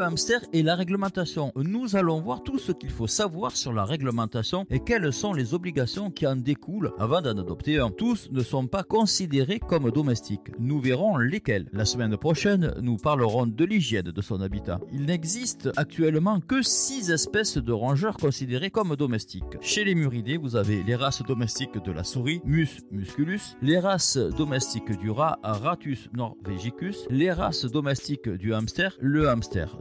Hamster et la réglementation. Nous allons voir tout ce qu'il faut savoir sur la réglementation et quelles sont les obligations qui en découlent avant d'en adopter un. Tous ne sont pas considérés comme domestiques. Nous verrons lesquels. La semaine prochaine, nous parlerons de l'hygiène de son habitat. Il n'existe actuellement que 6 espèces de rongeurs considérées comme domestiques. Chez les muridés, vous avez les races domestiques de la souris, Mus musculus, les races domestiques du rat, Ratus norvegicus, les races domestiques du hamster, le hamster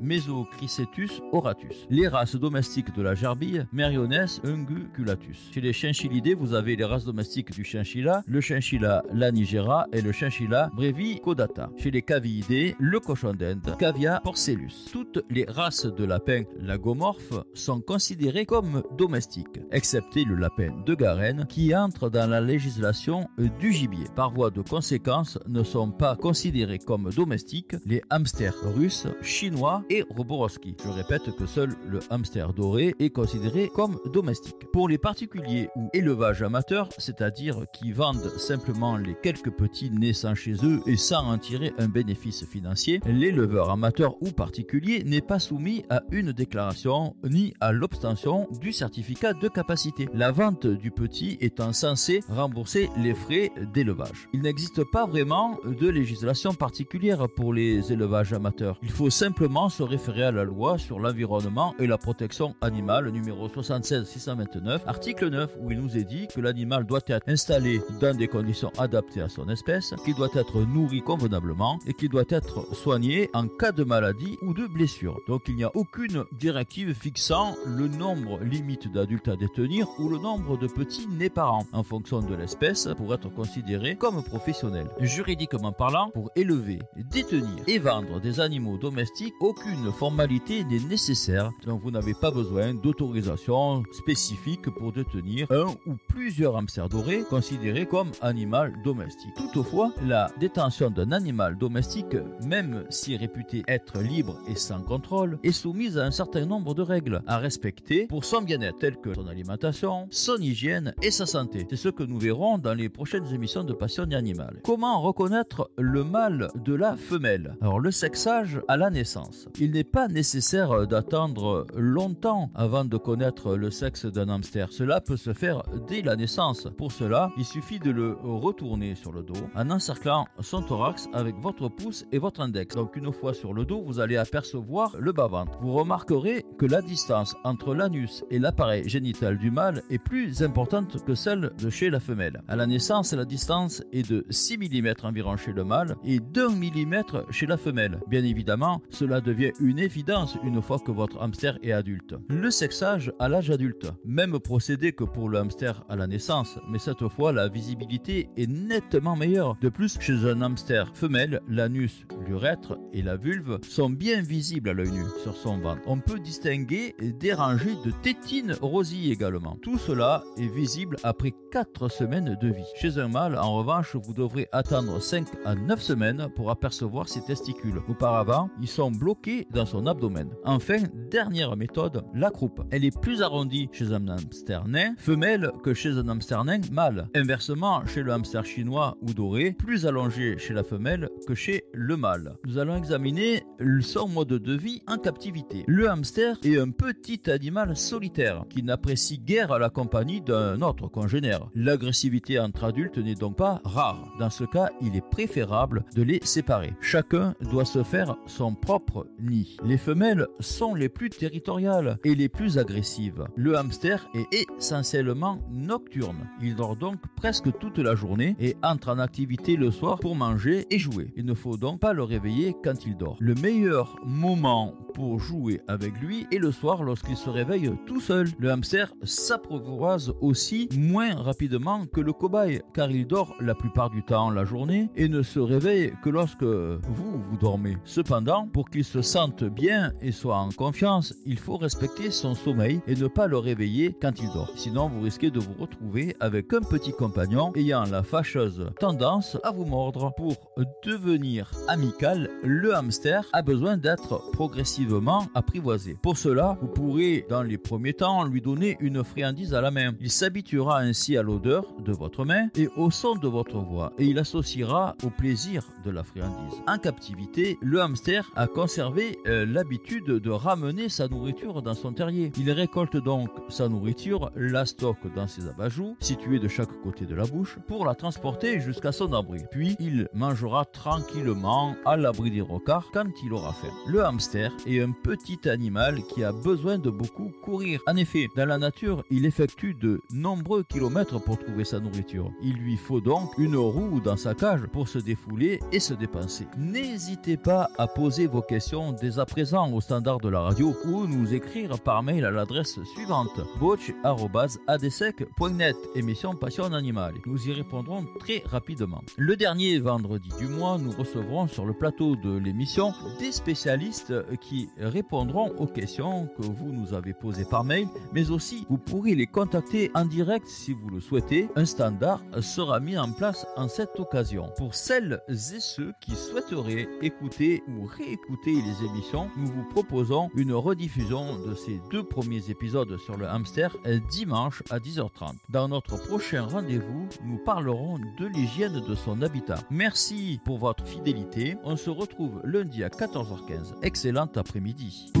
Mesocricetus oratus. Les races domestiques de la gerbille, Merionès unguculatus. Chez les chinchillidés, vous avez les races domestiques du chinchilla, le chinchilla lanigera et le chinchilla brevicodata. Chez les cavillidés, le cochon d'Inde, Cavia porcellus. Toutes les races de lapins lagomorphes sont considérées comme domestiques, excepté le lapin de Garenne qui entre dans la législation du gibier. Par voie de conséquence, ne sont pas considérés comme domestiques les hamsters russes, chinois, et Roborowski. Je répète que seul le hamster doré est considéré comme domestique. Pour les particuliers ou élevages amateurs, c'est-à-dire qui vendent simplement les quelques petits naissants chez eux et sans en tirer un bénéfice financier, l'éleveur amateur ou particulier n'est pas soumis à une déclaration ni à l'obtention du certificat de capacité. La vente du petit étant censée rembourser les frais d'élevage. Il n'existe pas vraiment de législation particulière pour les élevages amateurs. Il faut simplement se référer à la loi sur l'environnement et la protection animale numéro 76-629, article 9, où il nous est dit que l'animal doit être installé dans des conditions adaptées à son espèce, qu'il doit être nourri convenablement et qu'il doit être soigné en cas de maladie ou de blessure. Donc il n'y a aucune directive fixant le nombre limite d'adultes à détenir ou le nombre de petits nés parents en fonction de l'espèce pour être considéré comme professionnel. Juridiquement parlant, pour élever, détenir et vendre des animaux domestiques, aucune formalité n'est nécessaire, donc vous n'avez pas besoin d'autorisation spécifique pour détenir un ou plusieurs hamsters dorés considérés comme animal domestique. Toutefois, la détention d'un animal domestique, même si réputé être libre et sans contrôle, est soumise à un certain nombre de règles à respecter pour son bien-être, telles que son alimentation, son hygiène et sa santé. C'est ce que nous verrons dans les prochaines émissions de Passion Animale. Comment reconnaître le mâle de la femelle? Alors le sexage à la naissance. Il n'est pas nécessaire d'attendre longtemps avant de connaître le sexe d'un hamster. Cela peut se faire dès la naissance. Pour cela, il suffit de le retourner sur le dos en encerclant son thorax avec votre pouce et votre index. Donc une fois sur le dos, vous allez apercevoir le bas-ventre. Vous remarquerez que la distance entre l'anus et l'appareil génital du mâle est plus importante que celle de chez la femelle. À la naissance, la distance est de 6 mm environ chez le mâle et d'1 mm chez la femelle. Bien évidemment, cela devient une évidence une fois que votre hamster est adulte. Le sexage à l'âge adulte, même procédé que pour le hamster à la naissance, mais cette fois la visibilité est nettement meilleure. De plus, chez un hamster femelle, l'anus, l'urètre et la vulve sont bien visibles à l'œil nu sur son ventre. On peut distinguer des rangées de tétines rosies également. Tout cela est visible après 4 semaines de vie. Chez un mâle, en revanche, vous devrez attendre 5 à 9 semaines pour apercevoir ses testicules. Auparavant, ils sont bloqués dans son abdomen. Enfin, dernière méthode, la croupe. Elle est plus arrondie chez un hamster nain femelle que chez un hamster nain mâle. Inversement, chez le hamster chinois ou doré, plus allongée chez la femelle que chez le mâle. Nous allons examiner son mode de vie en captivité. Le hamster est un petit animal solitaire qui n'apprécie guère la compagnie d'un autre congénère. L'agressivité entre adultes n'est donc pas rare. Dans ce cas, il est préférable de les séparer. Chacun doit se faire son propre les femelles sont les plus territoriales et les plus agressives. Le hamster est essentiellement nocturne. Il dort donc presque toute la journée et entre en activité le soir pour manger et jouer. Il ne faut donc pas le réveiller quand il dort. Le meilleur moment pour jouer avec lui est le soir lorsqu'il se réveille tout seul. Le hamster s'approvoise aussi moins rapidement que le cobaye car il dort la plupart du temps la journée et ne se réveille que lorsque vous vous dormez. Cependant, pour qu'il se sente bien et soit en confiance, il faut respecter son sommeil et ne pas le réveiller quand il dort. Sinon, vous risquez de vous retrouver avec un petit compagnon ayant la fâcheuse tendance à vous mordre. Pour devenir amical, le hamster a besoin d'être progressivement apprivoisé. Pour cela, vous pourrez dans les premiers temps lui donner une friandise à la main. Il s'habituera ainsi à l'odeur de votre main et au son de votre voix et il associera au plaisir de la friandise. En captivité, le hamster a conservé euh, l'habitude de ramener sa nourriture dans son terrier. Il récolte donc sa nourriture, la stocke dans ses abajoues, situés de chaque côté de la bouche, pour la transporter jusqu'à son abri. Puis il mangera tranquillement à l'abri des rocards quand il aura faim. Le hamster est un petit animal qui a besoin de beaucoup courir. En effet, dans la nature, il effectue de nombreux kilomètres pour trouver sa nourriture. Il lui faut donc une roue dans sa cage pour se défouler et se dépenser. N'hésitez pas à poser vos questions dès à présent au standard de la radio ou nous écrire par mail à l'adresse suivante botch.adsec.net émission Passion Animale. Nous y répondrons très rapidement. Le dernier vendredi du mois, nous recevrons sur le plateau de l'émission des spécialistes qui répondront aux questions que vous nous avez posées par mail, mais aussi vous pourrez les contacter en direct si vous le souhaitez. Un standard sera mis en place en cette occasion. Pour celles et ceux qui souhaiteraient écouter ou réécouter les émissions, nous vous proposons une rediffusion de ces deux premiers épisodes sur le hamster dimanche à 10h30. Dans notre prochain rendez-vous, nous parlerons de l'hygiène de son habitat. Merci pour votre fidélité. On se retrouve lundi à 14h15. Excellent après-midi.